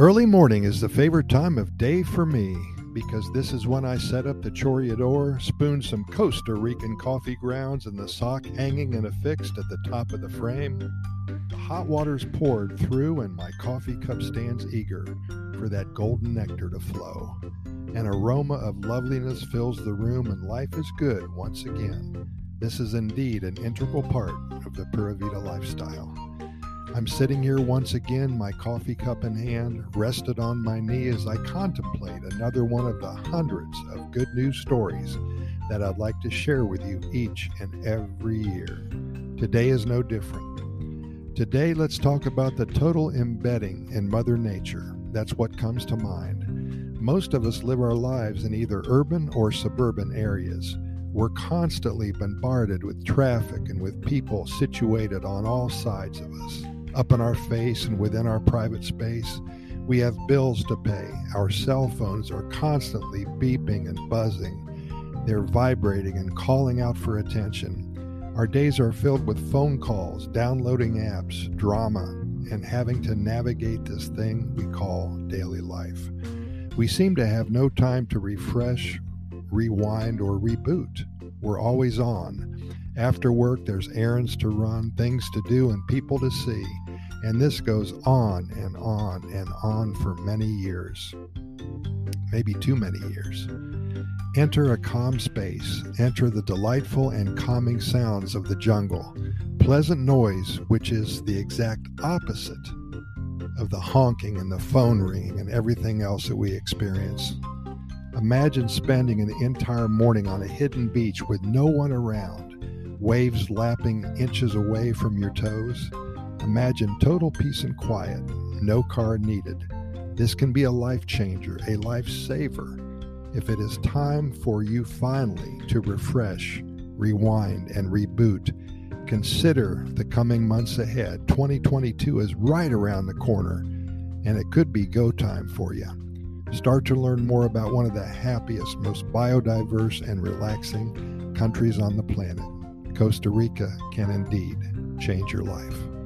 Early morning is the favorite time of day for me because this is when I set up the chorreador, spoon some Costa Rican coffee grounds, and the sock hanging and affixed at the top of the frame. The hot water's poured through, and my coffee cup stands eager for that golden nectar to flow. An aroma of loveliness fills the room, and life is good once again. This is indeed an integral part of the Pura Vida lifestyle. I'm sitting here once again, my coffee cup in hand, rested on my knee as I contemplate another one of the hundreds of good news stories that I'd like to share with you each and every year. Today is no different. Today, let's talk about the total embedding in Mother Nature. That's what comes to mind. Most of us live our lives in either urban or suburban areas. We're constantly bombarded with traffic and with people situated on all sides of us up in our face and within our private space. We have bills to pay. Our cell phones are constantly beeping and buzzing. They're vibrating and calling out for attention. Our days are filled with phone calls, downloading apps, drama, and having to navigate this thing we call daily life. We seem to have no time to refresh, rewind, or reboot. We're always on. After work, there's errands to run, things to do, and people to see. And this goes on and on and on for many years. Maybe too many years. Enter a calm space. Enter the delightful and calming sounds of the jungle. Pleasant noise, which is the exact opposite of the honking and the phone ringing and everything else that we experience. Imagine spending an entire morning on a hidden beach with no one around waves lapping inches away from your toes. Imagine total peace and quiet, no car needed. This can be a life changer, a life saver, if it is time for you finally to refresh, rewind, and reboot. Consider the coming months ahead. 2022 is right around the corner, and it could be go time for you. Start to learn more about one of the happiest, most biodiverse, and relaxing countries on the planet. Costa Rica can indeed change your life.